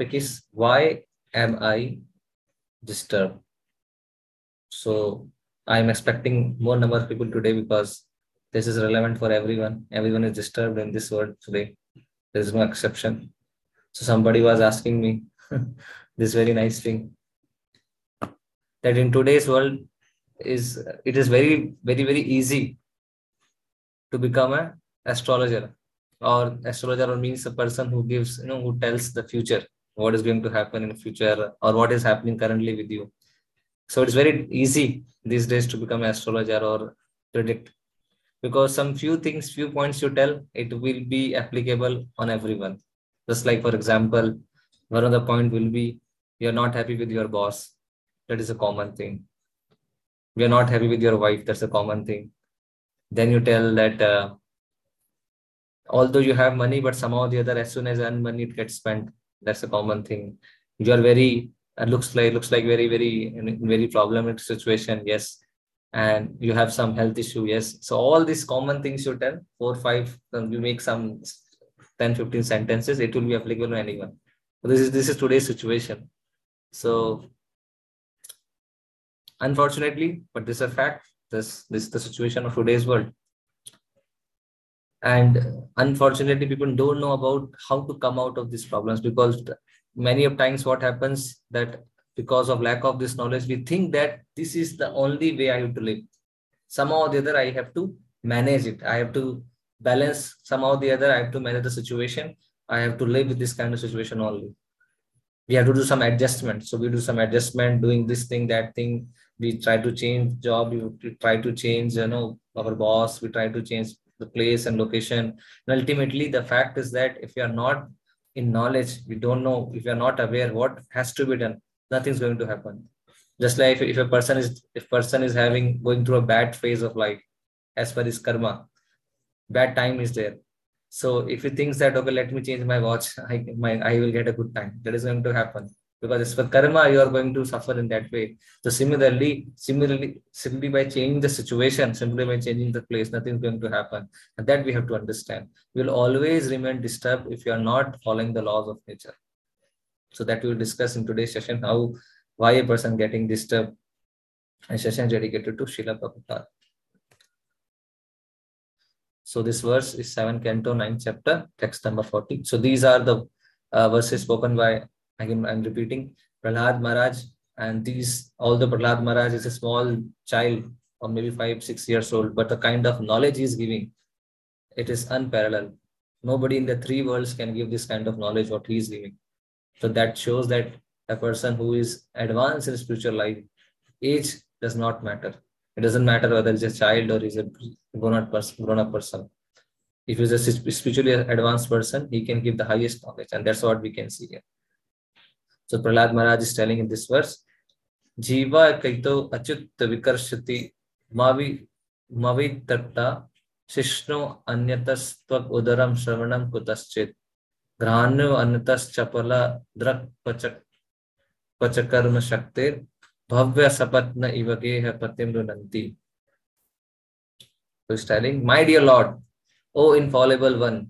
is why am I disturbed? So I'm expecting more number of people today because this is relevant for everyone. Everyone is disturbed in this world today. There is no exception. So somebody was asking me this very nice thing that in today's world is it is very very very easy to become an astrologer or astrologer means a person who gives you know who tells the future what is going to happen in the future or what is happening currently with you. So it's very easy these days to become astrologer or predict because some few things few points you tell it will be applicable on everyone. Just like for example one of the point will be you're not happy with your boss. That is a common thing. You're not happy with your wife. That's a common thing. Then you tell that uh, although you have money but somehow the other as soon as earn money it gets spent that's a common thing. You are very uh, looks like looks like very very very problematic situation yes. And you have some health issue yes. So all these common things you tell four five um, you make some 10 15 sentences it will be applicable to anyone. So this is this is today's situation. So unfortunately but this is a fact this this is the situation of today's world and unfortunately people don't know about how to come out of these problems because many of times what happens that because of lack of this knowledge we think that this is the only way i have to live. Somehow or the other i have to manage it. I have to balance. Somehow or the other i have to manage the situation. I have to live with this kind of situation only. We have to do some adjustment. So we do some adjustment doing this thing that thing. We try to change job. We try to change you know our boss. We try to change the place and location. And ultimately, the fact is that if you are not in knowledge, we don't know, if you are not aware what has to be done, nothing's going to happen. Just like if, if a person is if person is having going through a bad phase of life, as per his karma, bad time is there. So if he thinks that okay, let me change my watch, I my I will get a good time. That is going to happen because it's for karma you are going to suffer in that way. So similarly similarly simply by changing the situation simply by changing the place nothing is going to happen. And that we have to understand. We will always remain disturbed if you are not following the laws of nature. So that we will discuss in today's session how why a person getting disturbed. A session dedicated to Srila Prabhupada. So this verse is 7 Canto 9 chapter, text number 40. So these are the uh, verses spoken by Again, I'm repeating Prahlad Maharaj, and these, although Prahlad Maharaj is a small child, or maybe five, six years old, but the kind of knowledge he's giving, it is unparalleled. Nobody in the three worlds can give this kind of knowledge what he is giving. So that shows that a person who is advanced in spiritual life, age does not matter. It doesn't matter whether he's a child or he's a grown-up person. Grown-up person. If he's a spiritually advanced person, he can give the highest knowledge, and that's what we can see here. So Prahlad Maharaj is telling in this verse, Jiva kaito achut vikarshati mavi mavi tatta shishno anyatastva udaram shravanam kutaschit granu anyatas chapala drak pachak pachakarma shaktir bhavya sapatna ivageha patim runanti. So he's telling, My dear Lord, O infallible one,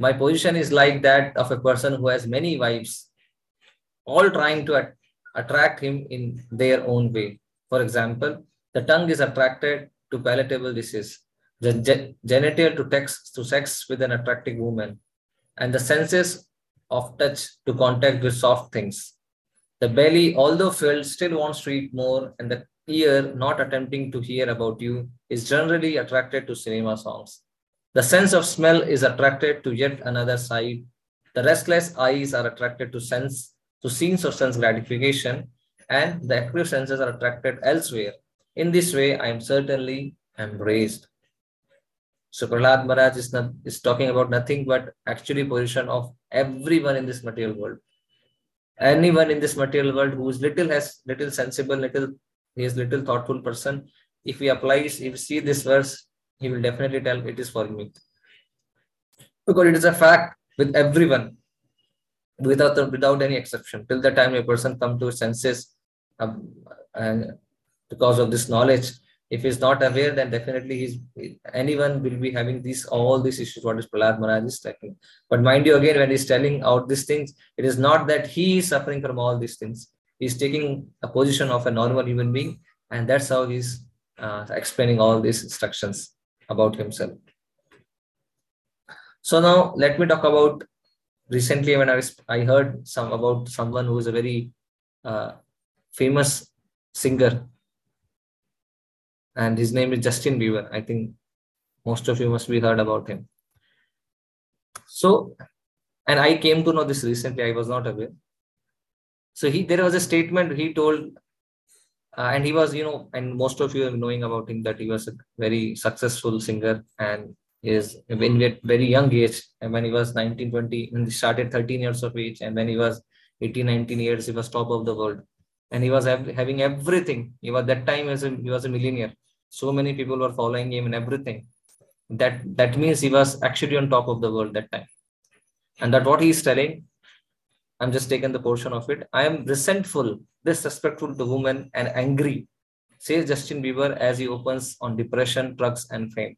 my position is like that of a person who has many wives all trying to at- attract him in their own way. For example, the tongue is attracted to palatable dishes, the ge- genital to, tex- to sex with an attractive woman, and the senses of touch to contact with soft things. The belly, although filled, still wants to eat more, and the ear, not attempting to hear about you, is generally attracted to cinema songs. The sense of smell is attracted to yet another side. The restless eyes are attracted to sense to of sense gratification, and the active senses are attracted elsewhere. In this way, I am certainly embraced. So Prahlad Maharaj is, not, is talking about nothing but actually position of everyone in this material world. Anyone in this material world who is little has little sensible, little he is little thoughtful person. If he applies, if he see this verse, he will definitely tell it is for me. Because it is a fact with everyone without without any exception till the time a person come to senses um, and because of this knowledge If he's not aware, then definitely he's anyone will be having these all these issues. What is Prahlad Maharaj is talking. But mind you, again, when he's telling out these things, it is not that he is suffering from all these things. He's taking a position of a normal human being, and that's how he's uh, explaining all these instructions about himself. So now let me talk about recently when I was I heard some about someone who is a very uh, famous singer and his name is Justin Bieber. I think most of you must be heard about him. So, and I came to know this recently. I was not aware. So he there was a statement he told, uh, and he was you know, and most of you are knowing about him that he was a very successful singer and is when we at very young age and when he was 19 20 and he started 13 years of age and when he was 18 19 years he was top of the world. And he was having everything. He was that time as a, he was a millionaire. So many people were following him and everything. That that means he was actually on top of the world that time. And that what he is telling i'm just taking the portion of it. I am resentful disrespectful to women and angry says justin bieber as he opens on depression drugs and fame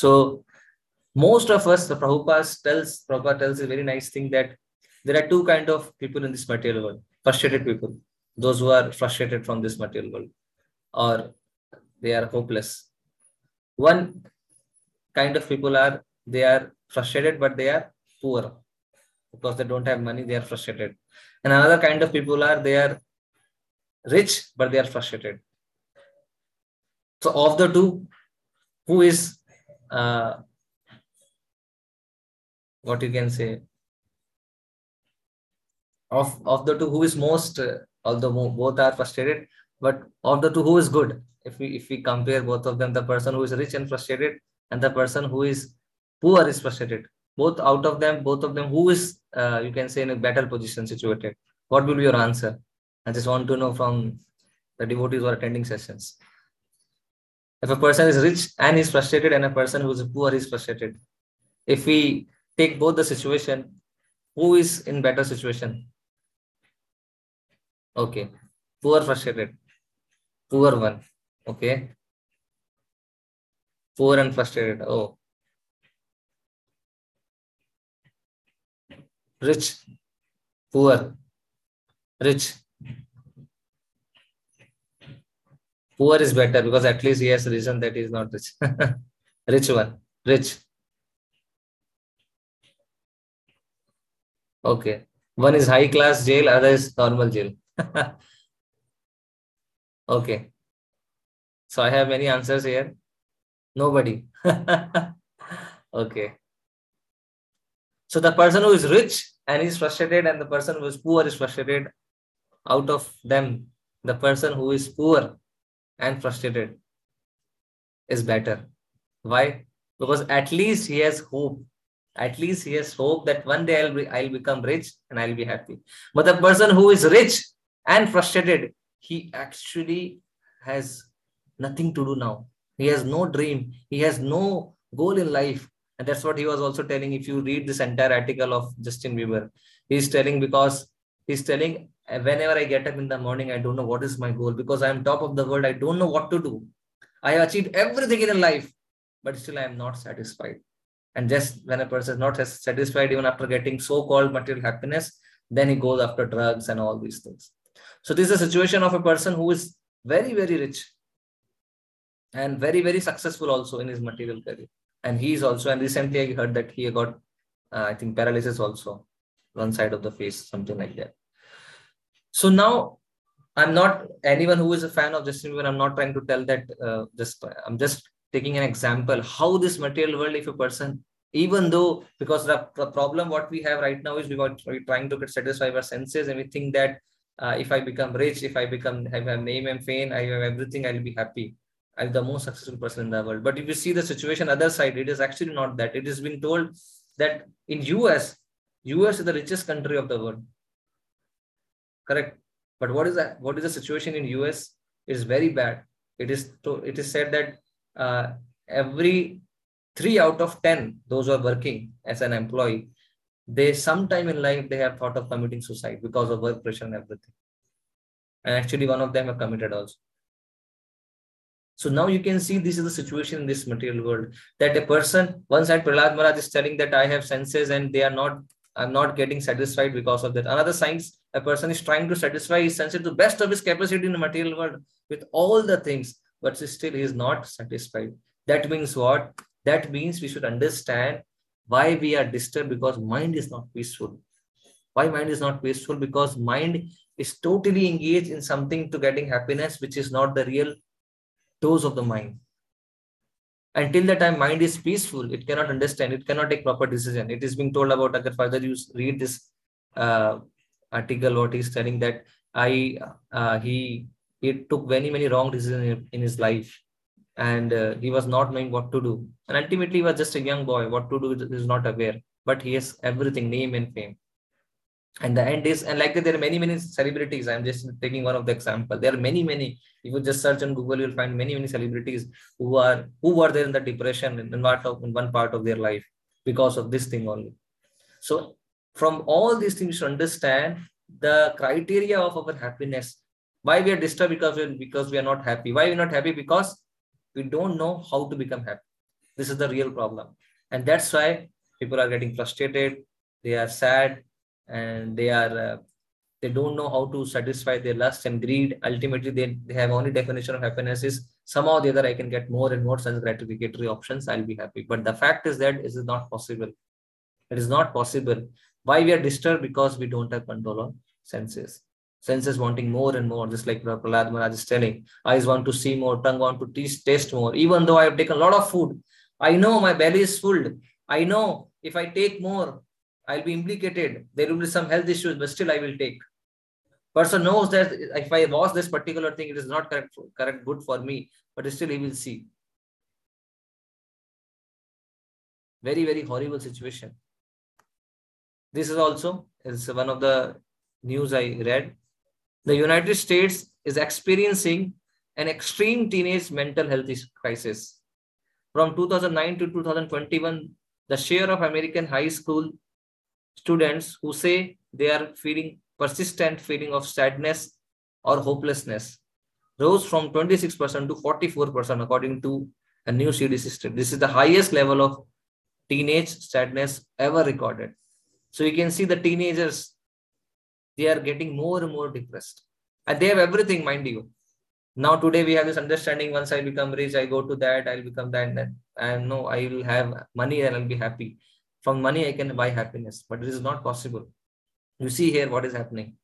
so most of us the prabhupada tells prabhupada tells a very nice thing that there are two kind of people in this material world frustrated people those who are frustrated from this material world or they are hopeless. One kind of people are they are frustrated but they are poor. Because they don't have money they are frustrated. And another kind of people are they are rich but they are frustrated. So of the two who is uh, what you can say? Of of the two who is most uh, although both are frustrated but of the two who is good? If we if we compare both of them the person who is rich and frustrated and the person who is poor is frustrated. Both out of them both of them who is uh, you can say in a better position situated? What will be your answer? I just want to know from the devotees who are attending sessions if a person is rich and is frustrated and a person who is poor is frustrated if we take both the situation who is in better situation Okay. Poor frustrated. Poor one. Okay. Poor and frustrated. Oh. Rich. Poor. Rich. Poor is better because at least he has reason that he is not rich. rich one. Rich. Okay. One is high class jail, other is normal jail. okay. So I have many answers here. Nobody. okay. So the person who is rich and is frustrated and the person who is poor is frustrated. Out of them, the person who is poor and frustrated is better. Why? Because at least he has hope. At least he has hope that one day I'll be I'll become rich and I'll be happy. But the person who is rich and frustrated. He actually has nothing to do now. He has no dream. He has no goal in life. And that's what he was also telling. If you read this entire article of Justin Bieber, he's telling because he's telling whenever I get up in the morning, I don't know what is my goal because I'm top of the world. I don't know what to do. I have achieved everything in life, but still I am not satisfied. And just when a person is not satisfied, even after getting so-called material happiness, then he goes after drugs and all these things. So this is a situation of a person who is very, very rich and very, very successful also in his material career. And he is also, and recently I heard that he got, uh, I think, paralysis also, one side of the face, something like that. So now I'm not anyone who is a fan of Justin Bieber. I'm not trying to tell that. Uh, just I'm just taking an example how this material world, if a person, even though because the, the problem what we have right now is we are trying to get satisfy our senses and we think that uh, if I become rich, if I become have a name and fame, I have everything, I'll be happy. I'm the most successful person in the world. But if you see the situation other side, it is actually not that. It has been told that in US, US is the richest country of the world. Correct. But what is that? What is the situation in US? Is very bad. It is to, it is said that uh, every three out of ten those who are working as an employee they sometime in life they have thought of committing suicide because of work pressure and everything And actually, one of them have committed also. So now you can see this is the situation in this material world that a person, one side Prahlad Maharaj is telling that I have senses and they are not, I'm not getting satisfied because of that. Another science, a person is trying to satisfy his senses to best of his capacity in the material world with all the things, but still he is not satisfied. That means what? That means we should understand why we are disturbed because mind is not peaceful. Why mind is not peaceful? Because mind is totally engaged in something to getting happiness, which is not the real dose of the mind. Until the time mind is peaceful, it cannot understand, it cannot take proper decision. It is being told about Agar further you read this uh, article, what he's telling that I uh, he he took many many wrong decisions in, in his life, and uh, he was not knowing what to do. And ultimately, he was just a young boy. What to do is not aware, but he has everything, name and fame and the end is and like there are many many celebrities. I'm just taking one of the example. There are many many if you just search on google you'll find many many celebrities who are who were there in the depression in one, of, in one part of their life because of this thing only. So from all these things to understand the criteria of our happiness. Why we are disturbed because we, because we are not happy. Why we're not happy? Because we don't know how to become happy. This is the real problem. And that's why people are getting frustrated. They are sad and they are uh, they don't know how to satisfy their lust and greed. Ultimately they, they have only definition of happiness is somehow the other i can get more and more such gratificatory options i'll be happy. But the fact is that it is not possible. It is not possible. Why we are disturbed? Because we don't have control on senses. Senses wanting more and more just like Prahlad Maharaj is telling. Eyes want to see more tongue want to taste, taste more. Even though i have taken a lot of food i know my belly is full. I know if i take more I'll be implicated. There will be some health issues, but still I will take. Person knows that if I watch this particular thing, it is not correct, correct, good for me, but still he will see. Very, very horrible situation. This is also is one of the news I read. The United States is experiencing an extreme teenage mental health crisis. From 2009 to 2021, the share of American high school students who say they are feeling persistent feeling of sadness or hopelessness rose from 26% to 44% according to a new CDC study. This is the highest level of teenage sadness ever recorded. So you can see the teenagers, they are getting more and more depressed. And they have everything, mind you. Now today we have this understanding, once I become rich, I go to that, I'll become that, and, and no, I will have money and I'll be happy from money i can buy happiness but it is not possible. You see here what is happening.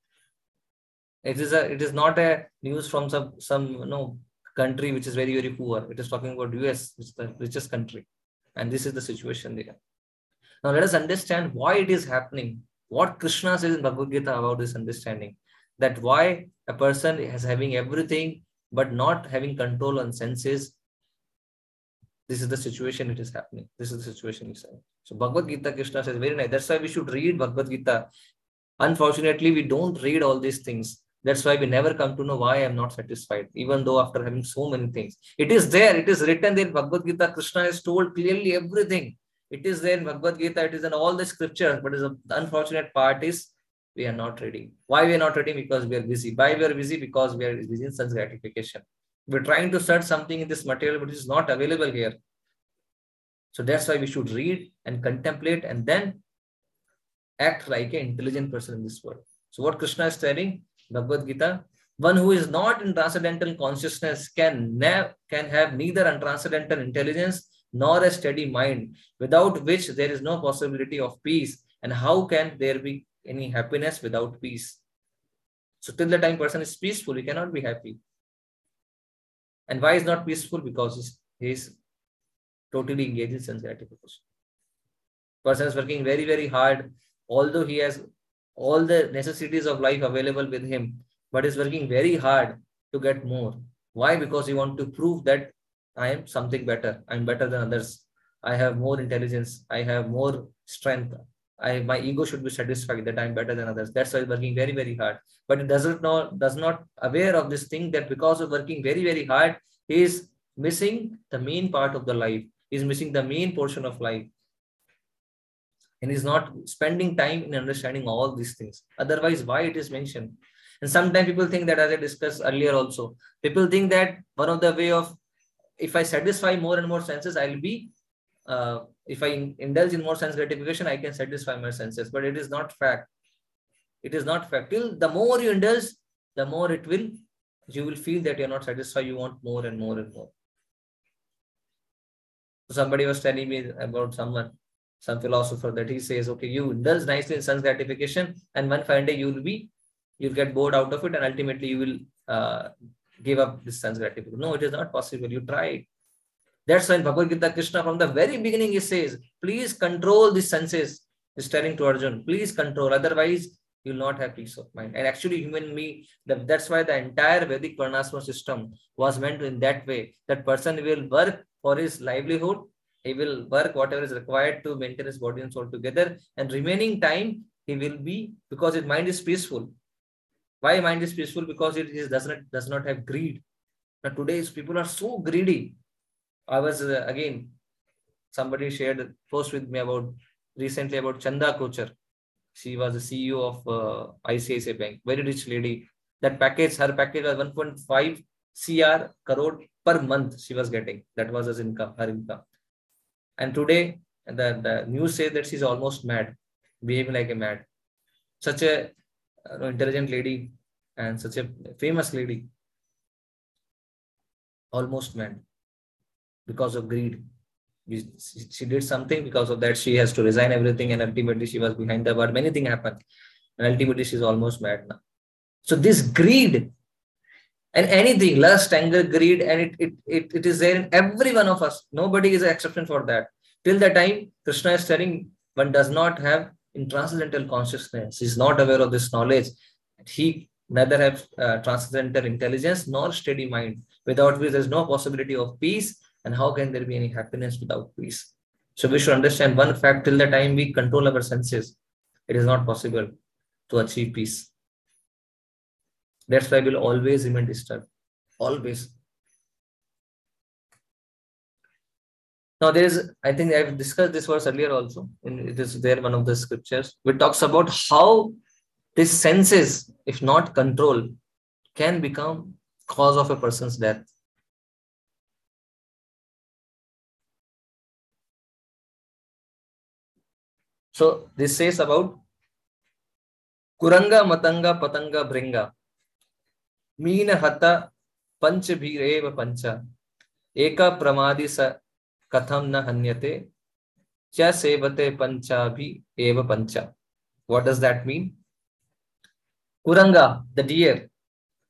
It is a it is not a news from some some you know country which is very very poor. It is talking about us which is the richest country. And this is the situation there. Now let us understand why it is happening. What krishna says in bhagavad gita about this understanding that why a person is having everything but not having control on senses this is the situation it is happening. This is the situation saying. So Bhagavad Gita Krishna says very nice. That's why we should read Bhagavad Gita. Unfortunately, we don't read all these things. That's why we never come to know why I'm not satisfied, even though after having so many things. It is there, it is written there. Bhagavad Gita, Krishna has told clearly everything. It is there in Bhagavad Gita, it is in all the scriptures, but the unfortunate part is we are not reading. Why we are not reading? Because we are busy. Why we are busy? Because we are busy in sense gratification we're trying to search something in this material which is not available here. So that's why we should read and contemplate and then act like an intelligent person in this world. So what Krishna is telling, Bhagavad Gita, one who is not in transcendental consciousness can, never can have neither untranscendental intelligence nor a steady mind, without which there is no possibility of peace. And how can there be any happiness without peace? So till the time person is peaceful, he cannot be happy. And why is not peaceful? Because he is totally engaged in sense gratification. Person is working very, very hard, although he has all the necessities of life available with him, but is working very hard to get more. Why? Because he want to prove that I am something better. I'm better than others. I have more intelligence. I have more strength. I my ego should be satisfied that I'm better than others. That's why he's working very, very hard. But it doesn't know does not aware of this thing that because of working very, very hard, he is missing the main part of the life. He's missing the main portion of life. And he's not spending time in understanding all these things. Otherwise, why it is mentioned? And sometimes people think that, as I discussed earlier also, people think that one of the way of, if I satisfy more and more senses, I'll be, uh, if I indulge in more sense gratification, I can satisfy my senses. But it is not fact. It is not fact. Till the more you indulge, the more it will, you will feel that you're not satisfied. You want more and more and more. Somebody was telling me about someone, some philosopher, that he says, okay, you indulge nicely in sense gratification, and one fine day you will be, you'll get bored out of it, and ultimately you will uh, give up this sense gratification. No, it is not possible. You try. That's why in Bhagavad Gita, Krishna from the very beginning he says, please control the senses. He's telling to Arjun, please control. Otherwise, you will not have peace of mind. And actually, human me, that's why the entire Vedic Varnashram system was meant in that way. That person will work for his livelihood. He will work whatever is required to maintain his body and soul together. And remaining time, he will be, because his mind is peaceful. Why mind is peaceful? Because it is, does, not, does not have greed. Now, today's people are so greedy. I was, uh, again, somebody shared post with me about recently about Chanda Kochhar she was the CEO of uh, ICICI Bank, very rich lady. That package, her package was 1.5 CR crore per month she was getting. That was his income, her income. And today, the, the news says that she's almost mad, behaving like a mad. Such a uh, intelligent lady and such a famous lady, almost mad because of greed. She did something because of that she has to resign everything and ultimately she was behind the bar. Many things happened and ultimately she's almost mad now. So this greed and anything lust anger greed and it, it, it, it is there in every one of us. Nobody is an exception for that. Till the time krishna is telling one does not have in transcendental consciousness is not aware of this knowledge he neither have uh, transcendental intelligence nor steady mind. Without which there is no possibility of peace and how can there be any happiness without peace? So we should understand one fact till the time we control our senses, it is not possible to achieve peace. That's why we'll always remain disturbed. Always. Now there is, I think I've discussed this verse earlier also. In, it is there one of the scriptures, which talks about how these senses, if not controlled, can become cause of a person's death. So this says about Kuranga Matanga Patanga Bringa Meena Hata Panch Bhireva Pancha Eka Pramadi Sa Katham Na Hanyate Cha Sevate Pancha Bhi Eva Pancha. What does that mean? Kuranga, the deer,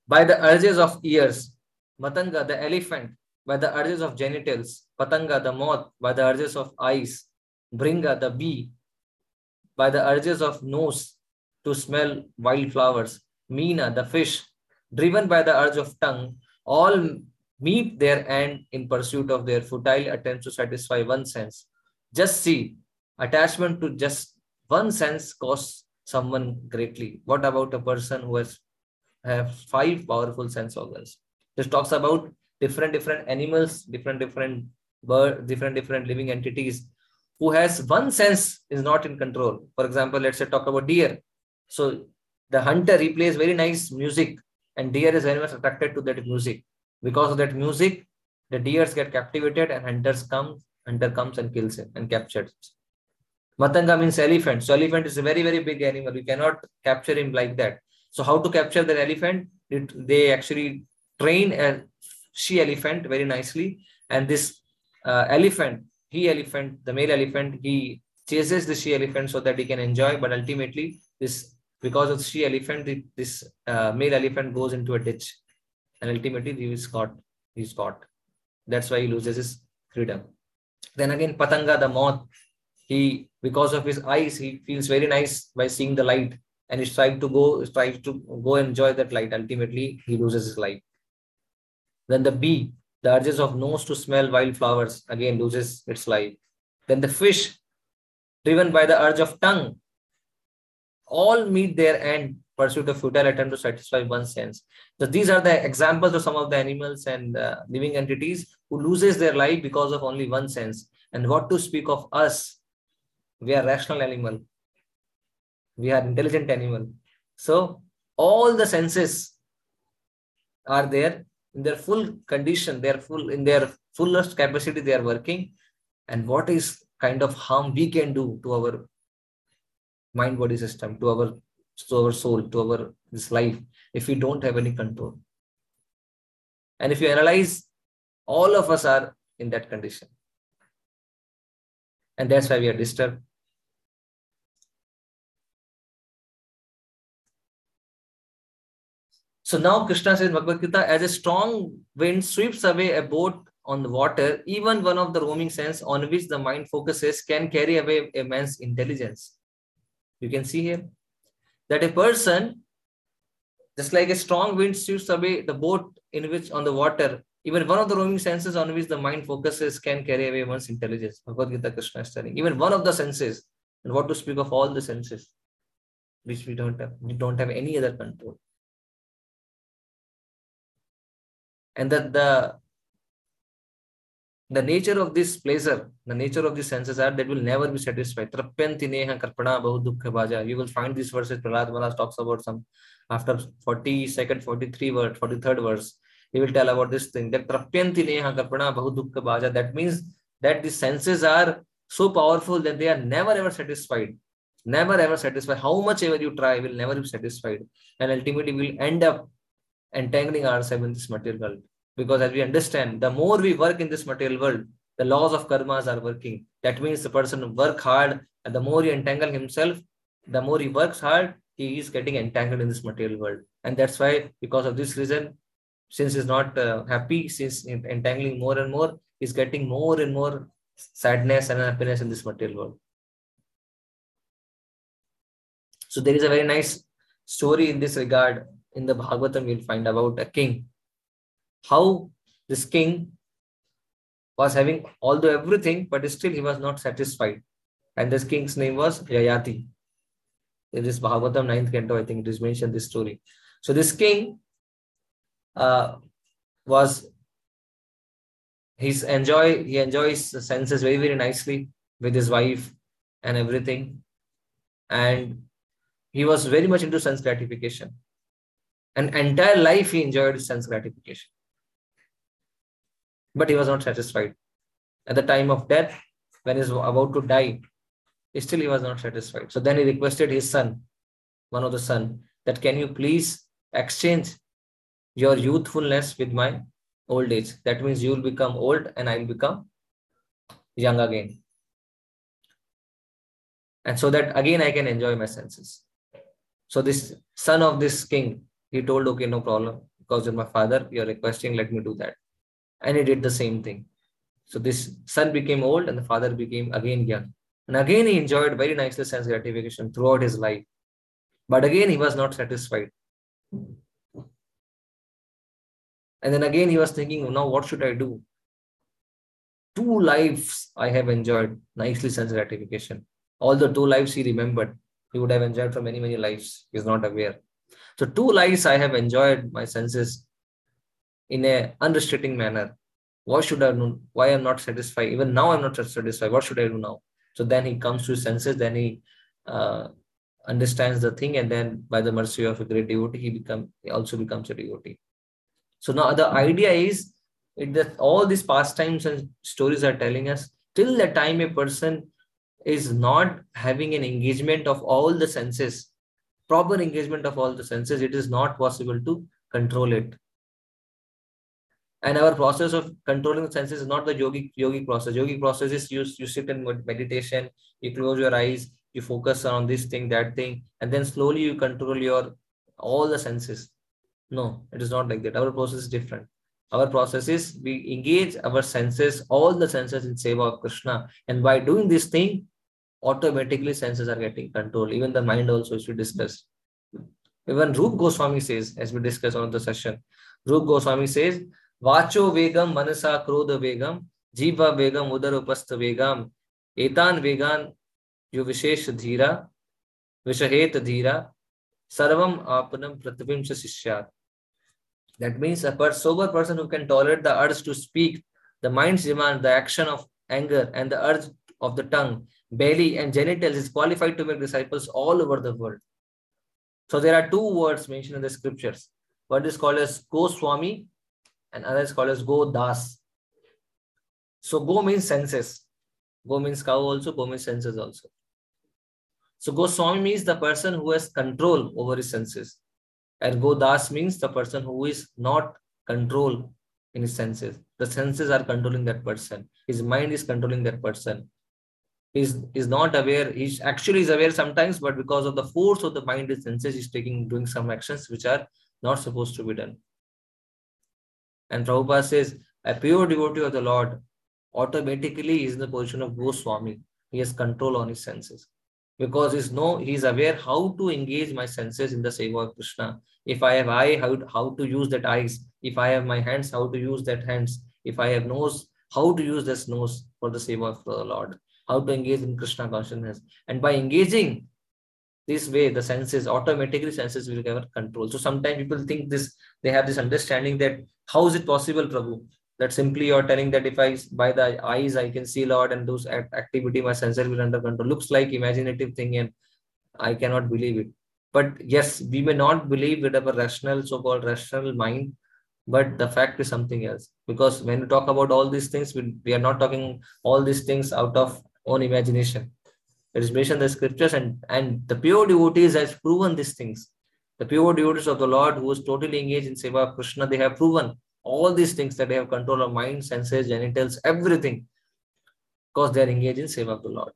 by the urges of ears. Matanga, the elephant, by the urges of genitals. Patanga, the moth, by the urges of eyes. Bringa, the bee, by the urges of nose to smell wildflowers. Meena, the fish, driven by the urge of tongue, all meet their end in pursuit of their futile attempts to satisfy one sense. Just see, attachment to just one sense costs someone greatly. What about a person who has have five powerful sense organs? This talks about different different animals, different different bird, different different living entities who has one sense is not in control. For example, let's say talk about deer. So the hunter, he plays very nice music and deer is very much attracted to that music. Because of that music, the deers get captivated and hunters come, hunter comes and kills him and captures. Matanga means elephant. So elephant is a very, very big animal. You cannot capture him like that. So how to capture the elephant? It, they actually train a she elephant very nicely. And this uh, elephant he elephant, the male elephant, he chases the she elephant so that he can enjoy. But ultimately, this because of she elephant, this uh, male elephant goes into a ditch, and ultimately he is caught. He's caught. That's why he loses his freedom. Then again, Patanga, the moth, he because of his eyes, he feels very nice by seeing the light, and he tries to go, tries to go enjoy that light. Ultimately, he loses his life. Then the bee, the urges of nose to smell wild flowers again loses its life. Then the fish, driven by the urge of tongue, all meet their end, pursuit of futile attempt to satisfy one sense. So these are the examples of some of the animals and uh, living entities who loses their life because of only one sense. And what to speak of us? We are rational animal. We are intelligent animal. So all the senses are there in their full condition, they are full in their fullest capacity, they are working. And what is kind of harm we can do to our mind body system, to our to our soul, to our this life, if we don't have any control. And if you analyze, all of us are in that condition. And that's why we are disturbed. So now Krishna says Bhagavad Gita, as a strong wind sweeps away a boat on the water, even one of the roaming sense on which the mind focuses can carry away a man's intelligence. You can see here that a person, just like a strong wind sweeps away the boat in which on the water, even one of the roaming senses on which the mind focuses can carry away one's intelligence. Bhagavad Gita Krishna is telling. Even one of the senses, and what to speak of all the senses, which we don't have, we don't have any other control. And that the the nature of this pleasure, the nature of these senses are that will never be satisfied. You will find these verses. Prahlad Maharaj talks about some after 42nd, 43 word, 43rd verse. He will tell about this thing that that means that the senses are so powerful that they are never ever satisfied. Never ever satisfied. How much ever you try, will never be satisfied. And ultimately will end up entangling ourselves in this material world. Because as we understand, the more we work in this material world, the laws of karmas are working. That means the person work hard, and the more he entangle himself, the more he works hard, he is getting entangled in this material world. And that's why, because of this reason, since he's not uh, happy, since entangling more and more, he's getting more and more sadness and unhappiness in this material world. So there is a very nice story in this regard in the Bhagavatam, we'll find about a king. How this king was having although everything, but still he was not satisfied. And this king's name was Yayati. In this Bhagavatam 9th canto, I think it is mentioned this story. So this king uh, was he's enjoy he enjoys the senses very very nicely with his wife and everything and he was very much into sense gratification an entire life he enjoyed sense gratification. But he was not satisfied. At the time of death, when he was about to die, still he was not satisfied. So then he requested his son, one of the son, that can you please exchange your youthfulness with my old age. That means you will become old and I will become young again. And so that again I can enjoy my senses. So this son of this king he told, okay, no problem. Because you're my father, you're requesting, let me do that. And he did the same thing. So this son became old and the father became again young. And again, he enjoyed very nicely sense gratification throughout his life. But again, he was not satisfied. And then again, he was thinking, now what should I do? Two lives I have enjoyed nicely sense gratification. All the two lives he remembered, he would have enjoyed for many, many lives. He's not aware. So two lives I have enjoyed my senses in a unrestricting manner. What should I do? Why I'm not satisfied? Even now I'm not satisfied. What should I do now? So then he comes to his senses. Then he uh, understands the thing, and then by the mercy of a great devotee, he become he also becomes a devotee. So now the idea is that all these pastimes and stories are telling us till the time a person is not having an engagement of all the senses proper engagement of all the senses, it is not possible to control it. And our process of controlling the senses is not the yogic yogic process. Yogic process is you, you sit in meditation, you close your eyes, you focus on this thing, that thing, and then slowly you control your all the senses. No, it is not like that. Our process is different. Our process is we engage our senses, all the senses in seva of Krishna. And by doing this thing, automatically senses are getting controlled. Even the mind also, as we discussed. Even Rup Goswami says, as we discussed on the session, Rup Goswami says, Vacho vegam manasa krodha vegam, jiva vegam udarupastha vegam, etan vegan yo vishesh dhira, vishahet dhira, sarvam apanam pratvim sishyat. That means a sober person who can tolerate the urge to speak, the mind's demand, the action of anger, and the urge of the tongue, belly, and genitals is qualified to make disciples all over the world. So there are two words mentioned in the scriptures. One is called as Goswami and other is called as Go Das. So Go means senses. Go means cow also, Go means senses also. So Goswami means the person who has control over his senses. And Go Das means the person who is not control in his senses. The senses are controlling that person. His mind is controlling that person. He's, is not aware. He actually is aware sometimes, but because of the force of the mind and senses, he's taking doing some actions which are not supposed to be done. And Prabhupada says, a pure devotee of the Lord automatically is in the position of Goswami. He has control on his senses because he's no he's aware how to engage my senses in the seva of krishna if i have eye how, how to use that eyes if i have my hands how to use that hands if i have nose how to use this nose for the seva of the lord how to engage in krishna consciousness and by engaging this way the senses automatically senses will get control so sometimes people think this they have this understanding that how is it possible prabhu that simply you're telling that if I by the eyes I can see lot and those activity my sensor will under control looks like imaginative thing and I cannot believe it. But yes, we may not believe with our rational so-called rational mind, but the fact is something else. Because when we talk about all these things, we, we are not talking all these things out of own imagination. It is mentioned in the scriptures and, and the pure devotees has proven these things. The pure devotees of the Lord who is totally engaged in Seva Krishna, they have proven all these things that they have control of mind, senses, genitals, everything, because they are engaged in seva of the Lord.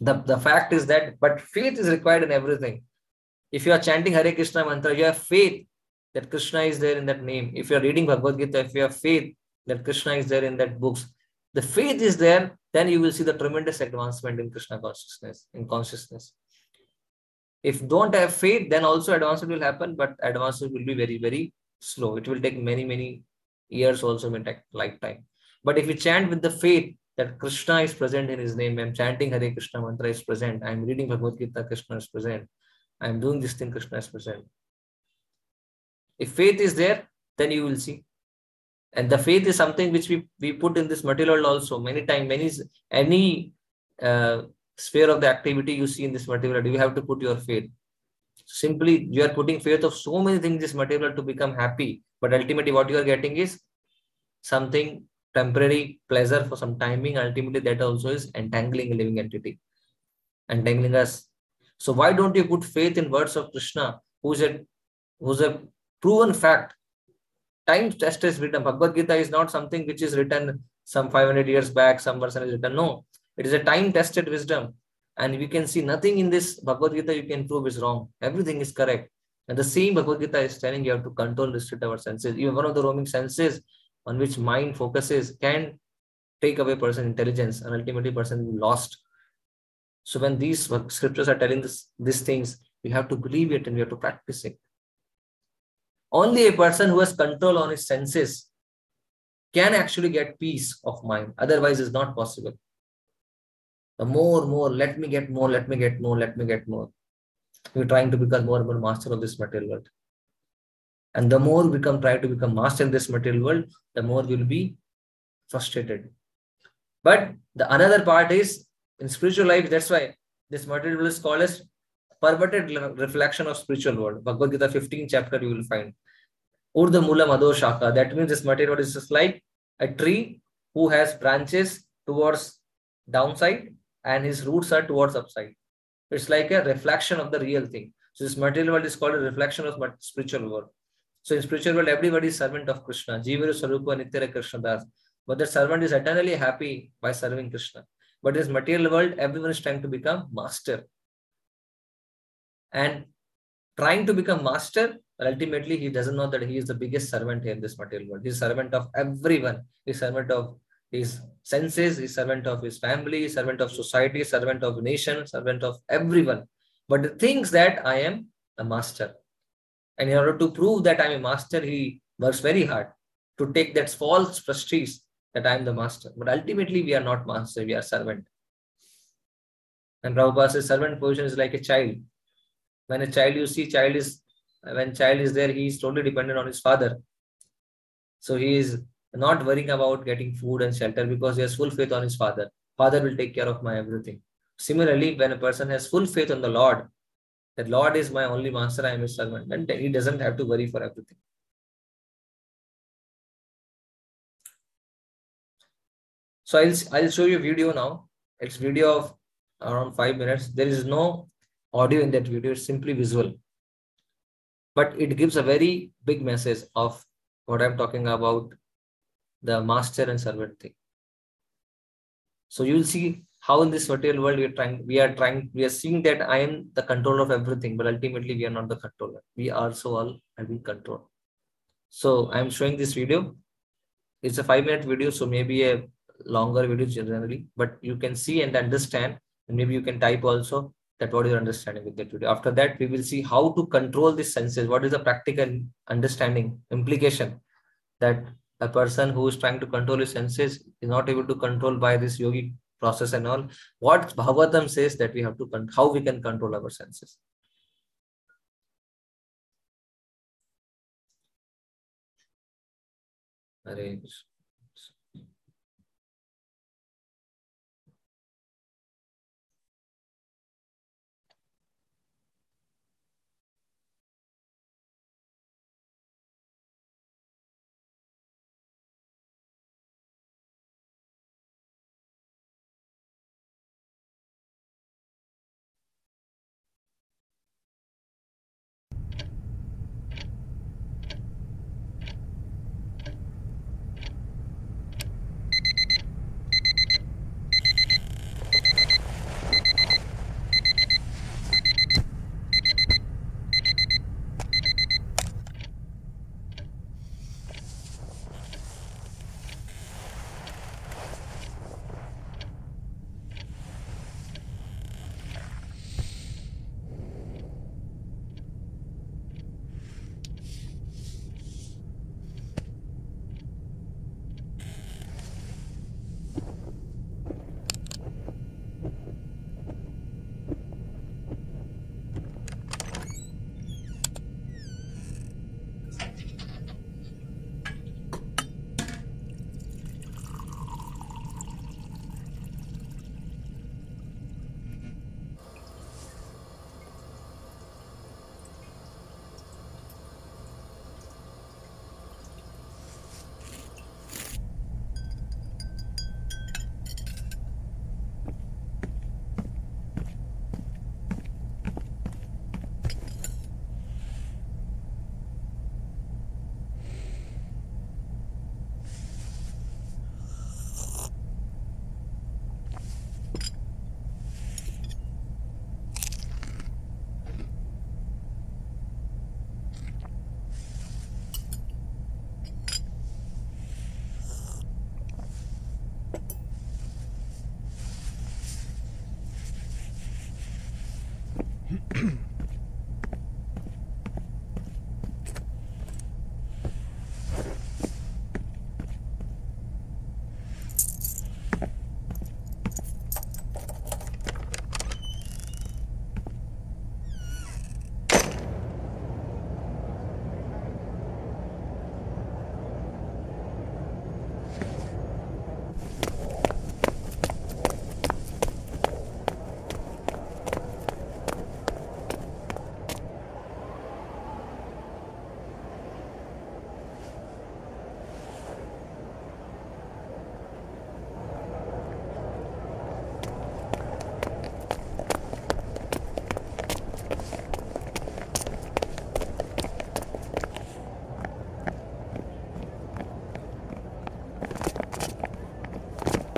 The, the fact is that, but faith is required in everything. If you are chanting Hare Krishna mantra, you have faith that Krishna is there in that name. If you are reading Bhagavad Gita, if you have faith that Krishna is there in that books, the faith is there, then you will see the tremendous advancement in Krishna consciousness, in consciousness. If don't have faith, then also advancement will happen, but advancement will be very, very slow. It will take many, many years also in lifetime. But if we chant with the faith that Krishna is present in his name, I'm chanting Hare Krishna mantra is present, I'm reading Bhagavad Gita, Krishna is present, I'm doing this thing, Krishna is present. If faith is there, then you will see. And the faith is something which we, we put in this material also. Many times, many any uh, sphere of the activity you see in this material, do you have to put your faith. Simply, you are putting faith of so many things in this material to become happy. But ultimately, what you are getting is something temporary pleasure for some timing. Ultimately, that also is entangling a living entity, entangling us. So why don't you put faith in words of Krishna, who's a who's a proven fact? Time tested written. Bhagavad Gita is not something which is written some 500 years back, some person is written. No, it is a time-tested wisdom. And we can see nothing in this Bhagavad Gita you can prove is wrong. Everything is correct. And the same Bhagavad Gita is telling you have to control, restrict our senses. Even one of the roaming senses on which mind focuses can take away person intelligence and ultimately person lost. So when these scriptures are telling this, these things, we have to believe it and we have to practice it. Only a person who has control on his senses can actually get peace of mind. Otherwise, it's not possible. The more, more, let me get more, let me get more, let me get more. We're trying to become more and more master of this material world. And the more we become try to become master in this material world, the more we'll be frustrated. But the another part is in spiritual life, that's why this material world is called as perverted reflection of spiritual world. Bhagavad Gita 15 chapter you will find. Urdha Mula Madho Shaka. That means this material world is just like a tree who has branches towards downside and his roots are towards upside. It's like a reflection of the real thing. So this material world is called a reflection of spiritual world. So in spiritual world, everybody is servant of Krishna. Jivaru Sarupa Nityara Krishna Das. But the servant is eternally happy by serving Krishna. But in this material world, everyone is trying to become master. And trying to become master, but ultimately he doesn't know that he is the biggest servant in this material world. He's servant of everyone. He's servant of his senses, he's servant of his family, servant of society, servant of nation, servant of everyone. But he thinks that I am a master. And in order to prove that I'm a master, he works very hard to take that false prestige that I'm the master. But ultimately, we are not master, we are servant. And Prabhupada says servant position is like a child. When a child, you see, child is when child is there, he is totally dependent on his father. So he is not worrying about getting food and shelter because he has full faith on his father. Father will take care of my everything. Similarly, when a person has full faith on the Lord, that Lord is my only master, I am his servant, then he doesn't have to worry for everything. So I'll, I'll show you a video now. It's video of around five minutes. There is no audio in that video, it's simply visual. But it gives a very big message of what I'm talking about, the master and servant thing. So you'll see how in this material world we are trying, we are trying, we are seeing that I am the controller of everything, but ultimately we are not the controller. We are so all having control. So I'm showing this video. It's a five minute video, so maybe a longer video generally, but you can see and understand, and maybe you can type also that what is your understanding with that video. After that, we will see how to control the senses. What is the practical understanding implication that a person who is trying to control his senses is not able to control by this yogic process and all. What Bhagavatam says that we have to, how we can control our senses. Arrange.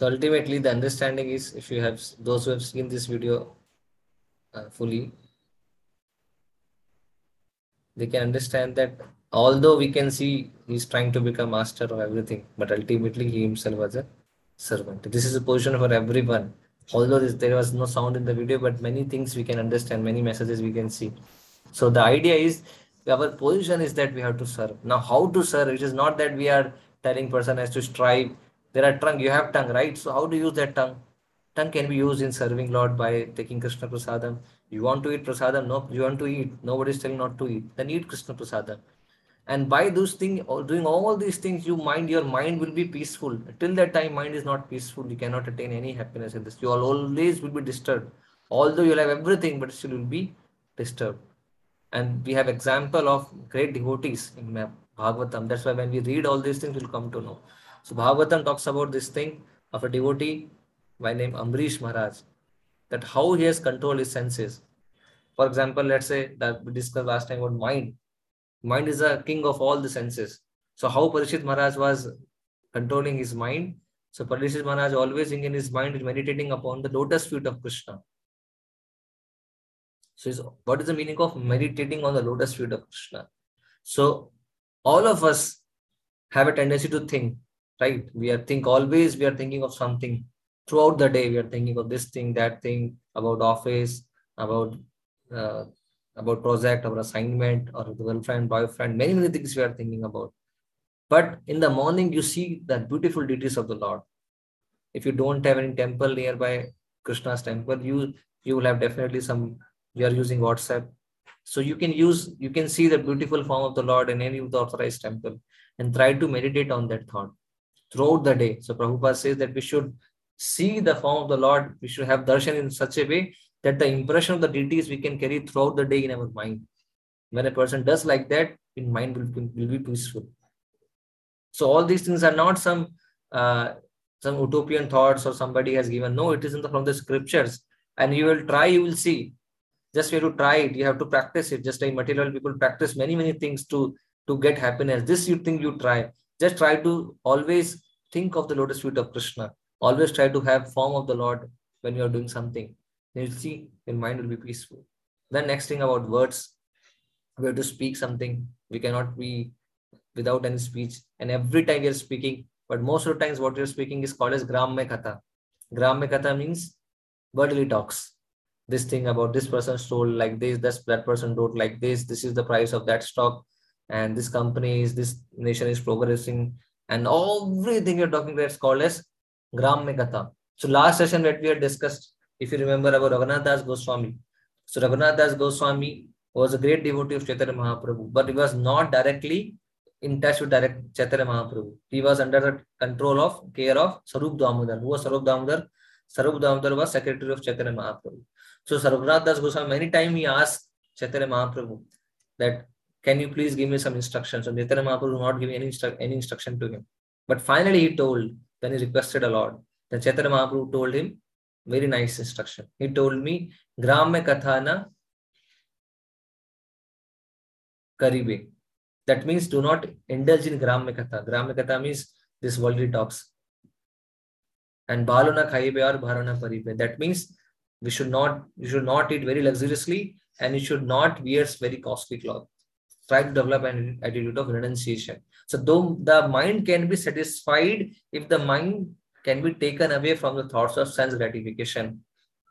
So ultimately, the understanding is if you have those who have seen this video uh, fully, they can understand that although we can see he's trying to become master of everything, but ultimately he himself was a servant. This is a position for everyone. Although this, there was no sound in the video, but many things we can understand, many messages we can see. So the idea is our position is that we have to serve. Now, how to serve? It is not that we are telling person has to strive. There are tongue, you have tongue, right? So how to use that tongue? Tongue can be used in serving Lord by taking Krishna Prasadam. You want to eat Prasadam? No, you want to eat. Nobody is telling not to eat. Then eat Krishna Prasadam. And by those things, or doing all these things, you mind your mind will be peaceful. Till that time, mind is not peaceful. You cannot attain any happiness in this. You always will be disturbed. Although you'll have everything, but still will be disturbed. And we have example of great devotees in Bhagavatam. That's why when we read all these things, we'll come to know. So Bhagavatam talks about this thing of a devotee by name Ambrish Maharaj, that how he has controlled his senses. For example, let's say that we discussed last time about mind. Mind is a king of all the senses. So how Parishit Maharaj was controlling his mind. So Parishit Maharaj always in his mind is meditating upon the lotus feet of Krishna. So what is the meaning of meditating on the lotus feet of Krishna? So all of us have a tendency to think, right? We are think always we are thinking of something throughout the day. We are thinking of this thing, that thing, about office, about uh, about project, about assignment, or girlfriend, boyfriend, many, many things we are thinking about. But in the morning, you see the beautiful deities of the Lord. If you don't have any temple nearby Krishna's temple, you you will have definitely some. We are using WhatsApp, so you can use you can see the beautiful form of the Lord in any of the authorized temple and try to meditate on that thought throughout the day. So Prabhupada says that we should see the form of the Lord. We should have darshan in such a way that the impression of the deities we can carry throughout the day in our mind. When a person does like that, in mind will, will be peaceful. So all these things are not some uh, some utopian thoughts or somebody has given. No, it is in the, from the scriptures. And you will try, you will see. Just you have to try it. You have to practice it. Just like material people practice many, many things to, to get happiness. This you think you try. Just try to always think of the lotus feet of Krishna. Always try to have form of the Lord when you are doing something you'll see your mind will be peaceful. Then next thing about words, we have to speak something. We cannot be without any speech. And every time you're speaking, but most of the times what you're speaking is called as Gramya Katha. Gramya Katha means worldly talks. This thing about this person stole like this, this that person wrote like this, this is the price of that stock, and this company is this nation is progressing, and everything you're talking about is called as Gramya Katha. So last session that we had discussed if you remember about Raghunath Das Goswami. So Raghunath Das Goswami was a great devotee of Chaitanya Mahaprabhu, but he was not directly in touch with direct Chaitanya Mahaprabhu. He was under the control of, care of Swarup Damodar. Who was Swarup Damodar? Swarup Damodar was secretary of Chaitanya Mahaprabhu. So Raghunath Das Goswami, many times he asked Chaitanya Mahaprabhu that, can you please give me some instructions? And Chaitanya Mahaprabhu not giving any, instru any instruction to him. But finally he told, when he requested a lot, then Chaitanya Mahaprabhu told him, very nice instruction. He told me, Gramya Kathana Karibe. That means do not indulge in Gramya Katha. Gramya Katha means this worldly talks. And Baluna Khaibe or Bharana Paribe. That means we should not you should not eat very luxuriously and you should not wear very costly clothes. Try to develop an attitude of renunciation. So though the mind can be satisfied if the mind can be taken away from the thoughts of sense gratification.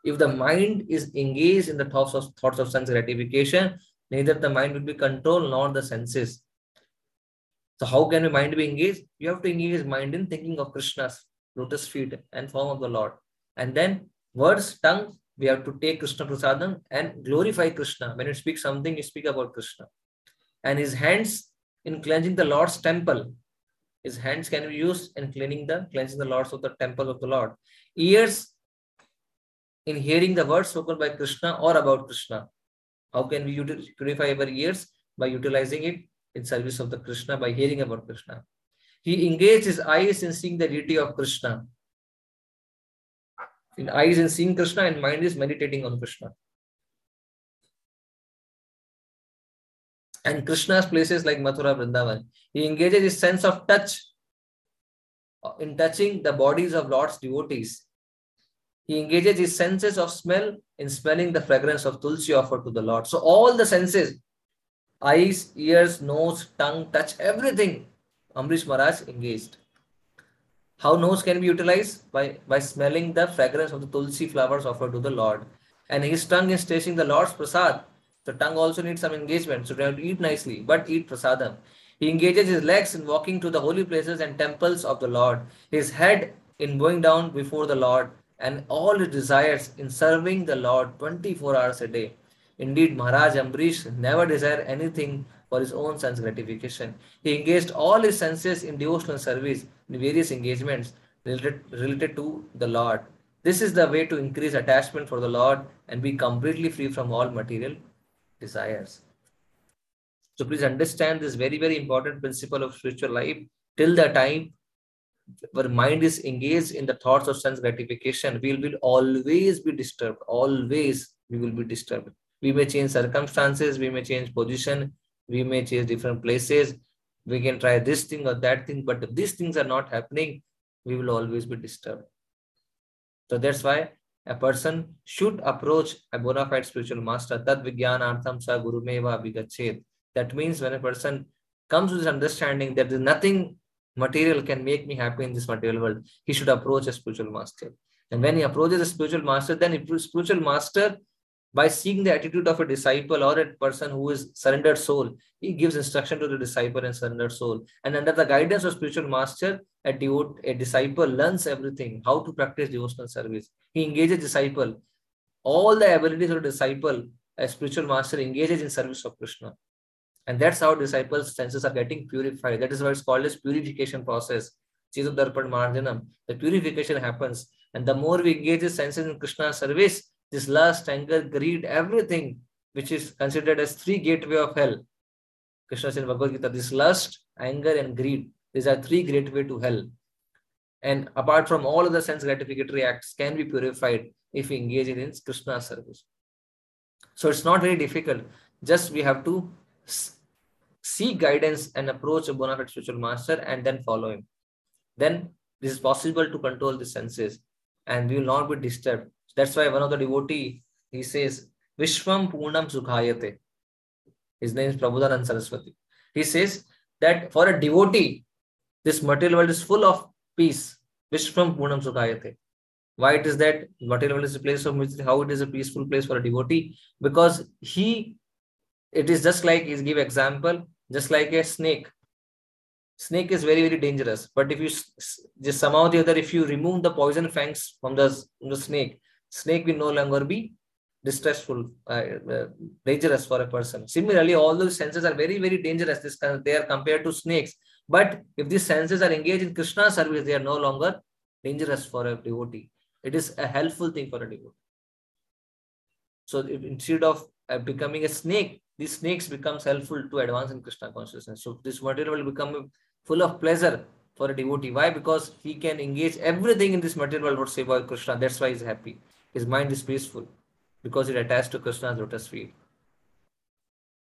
If the mind is engaged in the thoughts of thoughts of sense gratification, neither the mind will be controlled nor the senses. So how can the mind be engaged? You have to engage mind in thinking of Krishna's lotus feet and form of the Lord. And then words, tongue, we have to take Krishna Prasadam and glorify Krishna. When you speak something, you speak about Krishna. And his hands in cleansing the Lord's temple. His hands can be used in cleaning the cleansing the lords of the temple of the Lord. Ears in hearing the words spoken by Krishna or about Krishna. How can we purify our ears? By utilizing it in service of the Krishna, by hearing about Krishna. He engaged his eyes in seeing the deity of Krishna. In eyes in seeing Krishna and mind is meditating on Krishna. And Krishna's places like Mathura, Vrindavan. He engages his sense of touch in touching the bodies of Lord's devotees. He engages his senses of smell in smelling the fragrance of tulsi offered to the Lord. So all the senses, eyes, ears, nose, tongue, touch, everything, Ambrish Maharaj engaged. How nose can be utilized? By, by smelling the fragrance of the tulsi flowers offered to the Lord. And his tongue is tasting the Lord's prasad. The tongue also needs some engagement. So to eat nicely, but eat prasadam. He engages his legs in walking to the holy places and temples of the Lord, his head in going down before the Lord, and all his desires in serving the Lord 24 hours a day. Indeed, Maharaj Ambrish never desired anything for his own sense gratification. He engaged all his senses in devotional service in various engagements related, related to the Lord. This is the way to increase attachment for the Lord and be completely free from all material desires. So please understand this very, very important principle of spiritual life. Till the time our mind is engaged in the thoughts of sense gratification, we will always be disturbed. Always we will be disturbed. We may change circumstances, we may change position, we may change different places. We can try this thing or that thing, but if these things are not happening, we will always be disturbed. So that's why a person should approach a bona fide spiritual master. Tad vijnanartham sa gurumeva vigachet. That means when a person comes to this understanding that there's nothing material can make me happy in this material world, he should approach a spiritual master. And when he approaches a spiritual master, then a spiritual master, by seeing the attitude of a disciple or a person who is surrendered soul, he gives instruction to the disciple and surrendered soul. And under the guidance of spiritual master, a devote, a disciple learns everything, how to practice devotional service. He engages disciple. All the abilities of a disciple, a spiritual master engages in service of Krishna. And that's how disciples' senses are getting purified. That is why it's called as purification process. The purification happens. And the more we engage the senses in krishna service, this lust, anger, greed, everything which is considered as three gateway of hell. Krishna said in Bhagavad Gita, this lust, anger, and greed, these are three gateway to hell. And apart from all of the sense gratificatory acts can be purified if we engage in Krishna service. So it's not very difficult. Just we have to seek guidance and approach a bona fide spiritual master and then follow him. Then this is possible to control the senses and we will not be disturbed. That's why one of the devotee, he says, Vishwam Purnam Sukhayate. His name is Prabodhanand Saraswati. He says that for a devotee, this material world is full of peace. Vishwam Purnam Sukhayate. Why it is that material world is a place of misery? How it is a peaceful place for a devotee? Because he it is just like is give example just like a snake snake is very very dangerous but if you just somehow the other if you remove the poison fangs from the, from the snake snake will no longer be distressful uh, uh, dangerous for a person similarly all those senses are very very dangerous this they are compared to snakes but if these senses are engaged in krishna service they are no longer dangerous for a devotee it is a helpful thing for a devotee so if, instead of uh, becoming a snake these snakes becomes helpful to advance in Krishna consciousness. So this material will become full of pleasure for a devotee. Why? Because he can engage everything in this material world say about Krishna. That's why he's happy. His mind is peaceful because it attached to Krishna's lotus feet.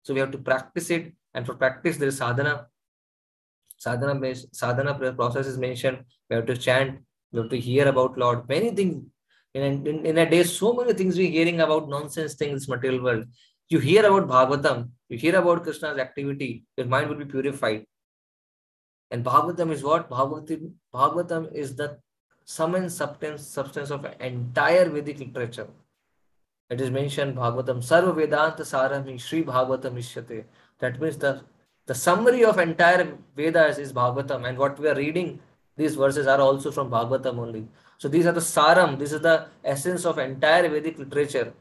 So we have to practice it, and for practice there is sadhana. Sadhana sadhana process is mentioned. We have to chant. We have to hear about Lord. Many things in a, in, in a day, so many things we're hearing about nonsense things material world you hear about Bhagavatam, you hear about Krishna's activity, your mind will be purified. And Bhagavatam is what? Bhagavatam, Bhagavatam is the sum and substance, substance of entire Vedic literature. It is mentioned Bhagavatam, Sarva Vedanta Sarami, Sri Bhagavatam Ishyate. That means the, the summary of entire Vedas is Bhagavatam. And what we are reading, these verses are also from Bhagavatam only. So these are the saram, this is the essence of entire Vedic literature.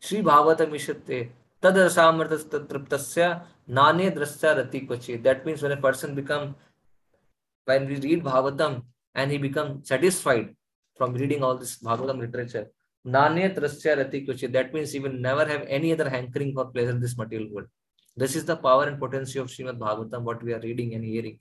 Sri Bhagavatam Ishyate. Tad samartasya nane drasya rati. That means when a person become, when we read Bhagavatam and he becomes satisfied from reading all this Bhagavatam literature. That means he will never have any other hankering for pleasure in this material world. This is the power and potency of Srimad Bhagavatam, what we are reading and hearing.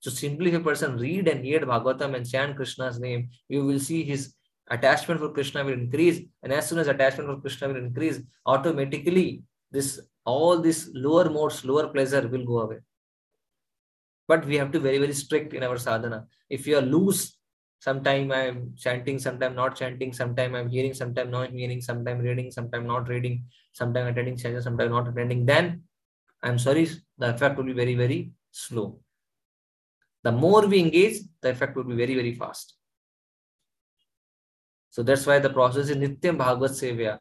So simply if a person read and hear Bhagavatam and chant Krishna's name, you will see his attachment for Krishna will increase. And as soon as attachment for Krishna will increase, automatically this all this lower modes, lower pleasure will go away. But we have to very very strict in our sadhana if you are loose sometime i'm chanting sometime not chanting sometime i'm hearing sometime not hearing sometime reading sometime not reading sometime attending session sometime not attending then i'm sorry the effect will be very very slow the more we engage the effect will be very very fast so that's why the process is nityam bhagavad sevya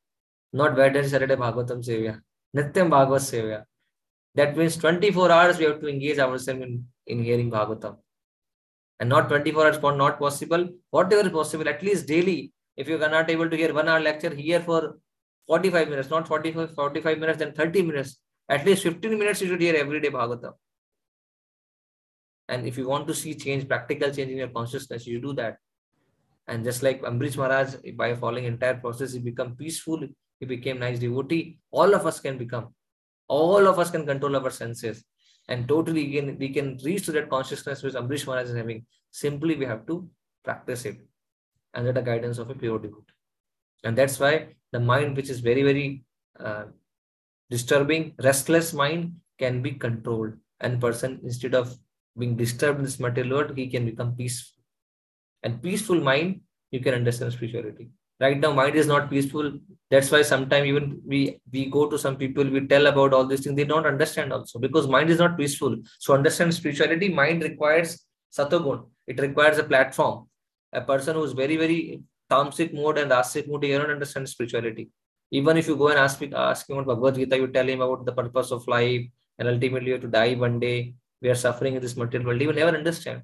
not Wednesday, Saturday Bhagavatam Sevya. Nityam Bhagavad Sevya. That means 24 hours we have to engage ourselves in, in hearing Bhagavatam. And not 24 hours not possible. Whatever is possible, at least daily. If you are not able to hear one hour lecture, hear for 45 minutes, not 45, 45 minutes, then 30 minutes. At least 15 minutes you should hear every day Bhagavatam. And if you want to see change, practical change in your consciousness, you do that. And just like Ambarish Maharaj, by following entire process, he become peaceful, he became nice devotee. All of us can become. All of us can control our senses. And totally can, we can reach to that consciousness which Ambarish Maharaj is having. Simply we have to practice it under the guidance of a pure devotee. And that's why the mind which is very, very uh, disturbing, restless mind can be controlled. And person instead of being disturbed in this material world, he can become peaceful. And peaceful mind, you can understand spirituality right now mind is not peaceful. That's why sometimes even we we go to some people we tell about all these things they don't understand also because mind is not peaceful. So understand spirituality mind requires satogun it requires a platform. A person who is very very tamasic mode and rasic mode you don't understand spirituality. Even if you go and ask ask him about bhagavad gita you tell him about the purpose of life and ultimately you have to die one day we are suffering in this material world he will never understand.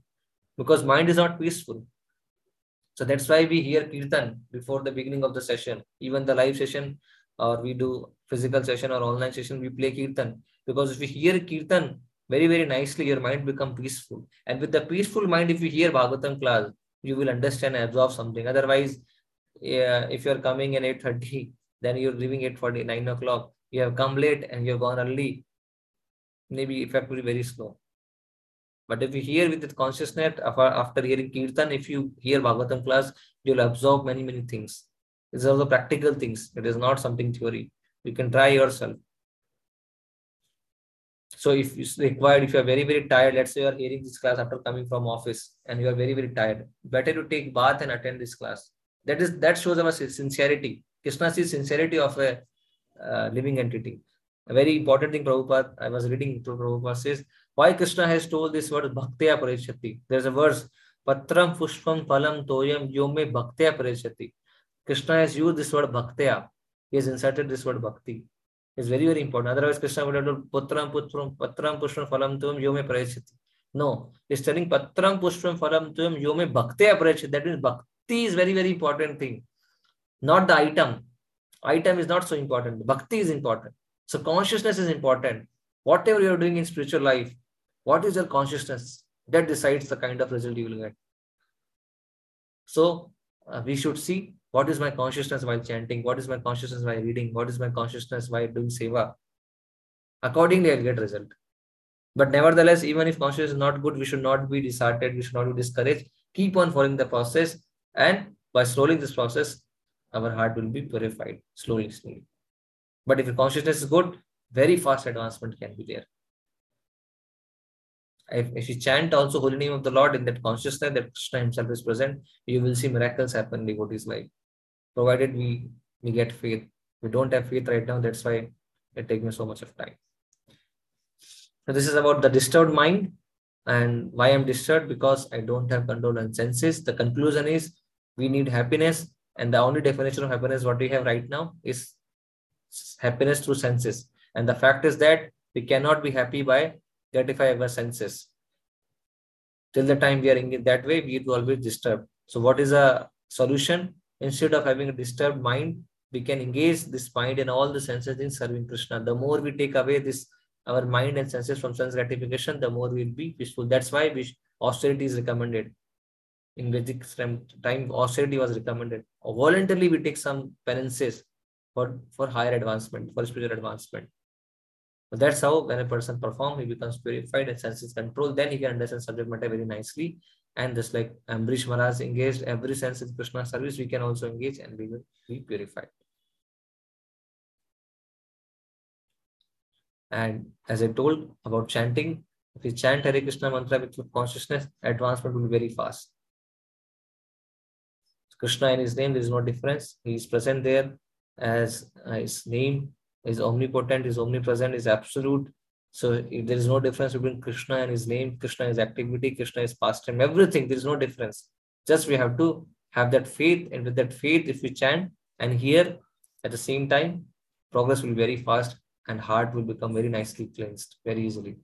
Because mind is not peaceful so that's why we hear kirtan before the beginning of the session. Even the live session, or we do physical session or online session, we play kirtan. Because if we hear kirtan very, very nicely, your mind become peaceful. And with the peaceful mind, if you hear Bhagavatam class, you will understand and absorb something. Otherwise, yeah, if you're coming at 8.30, then you're leaving at 40, 9 o'clock. You have come late and you've gone early. Maybe effect will be very slow. But if you hear with the consciousness after hearing Kirtan, if you hear Bhagavatam class, you'll absorb many, many things. These are the practical things. It is not something theory. You can try yourself. So if it's required, if you are very, very tired, let's say you are hearing this class after coming from office and you are very, very tired, better to take bath and attend this class. That is that shows our sincerity. Krishna sees sincerity of a uh, living entity. A very important thing Prabhupada, I was reading to Prabhupada says, why Krishna has told this word bhaktya parishati. There's a verse, patram pushpam phalam toyam yome bhaktya parishati. Krishna has used this word bhaktya. He has inserted this word bhakti. It's very, very important. Otherwise, Krishna would have told patram putram patram pushpam phalam toyam yome parishati. No, he's telling patram pushpam phalam toyam yome bhaktya parishati. That means bhakti is very, very important thing. Not the item. Item is not so important. Bhakti is important. So consciousness is important. Whatever you are doing in spiritual life, what is your consciousness? That decides the kind of result you will get. So uh, we should see what is my consciousness while chanting, what is my consciousness while reading, what is my consciousness while doing seva. Accordingly, I'll get result. But nevertheless, even if consciousness is not good, we should not be disheartened, we should not be discouraged. Keep on following the process, and by slowing this process, our heart will be purified slowly, slowly. But if the consciousness is good, very fast advancement can be there if, if you chant also holy name of the Lord in that consciousness that Krishna himself is present, you will see miracles happen in devotees' life. Provided we, we get faith. We don't have faith right now, that's why it takes me so much of time. So this is about the disturbed mind and why I'm disturbed because I don't have control on senses. The conclusion is we need happiness and the only definition of happiness what we have right now is happiness through senses. And the fact is that we cannot be happy by gratify our senses. Till the time we are in that way, we will always disturb. So what is a solution? Instead of having a disturbed mind, we can engage this mind and all the senses in serving Krishna. The more we take away this our mind and senses from sense gratification, the more we'll be peaceful. That's why we, austerity is recommended. In Vedic time, austerity was recommended. Voluntarily, we take some penances for, for higher advancement, for spiritual advancement. So that's how when a person perform, he becomes purified and senses control. Then he can understand subject matter very nicely. And just like Ambarish Maharaj engaged every sense in Krishna service, we can also engage and we will be purified. And as I told about chanting, If you chant Hare Krishna mantra with full consciousness, advancement will be very fast. Krishna in his name, there is no difference. He is present there as uh, his name is omnipotent, is omnipresent, is absolute. So there is no difference between Krishna and his name. Krishna is activity, Krishna is past time, everything. There is no difference. Just we have to have that faith, and with that faith, if we chant and hear at the same time, progress will be very fast and heart will become very nicely cleansed very easily.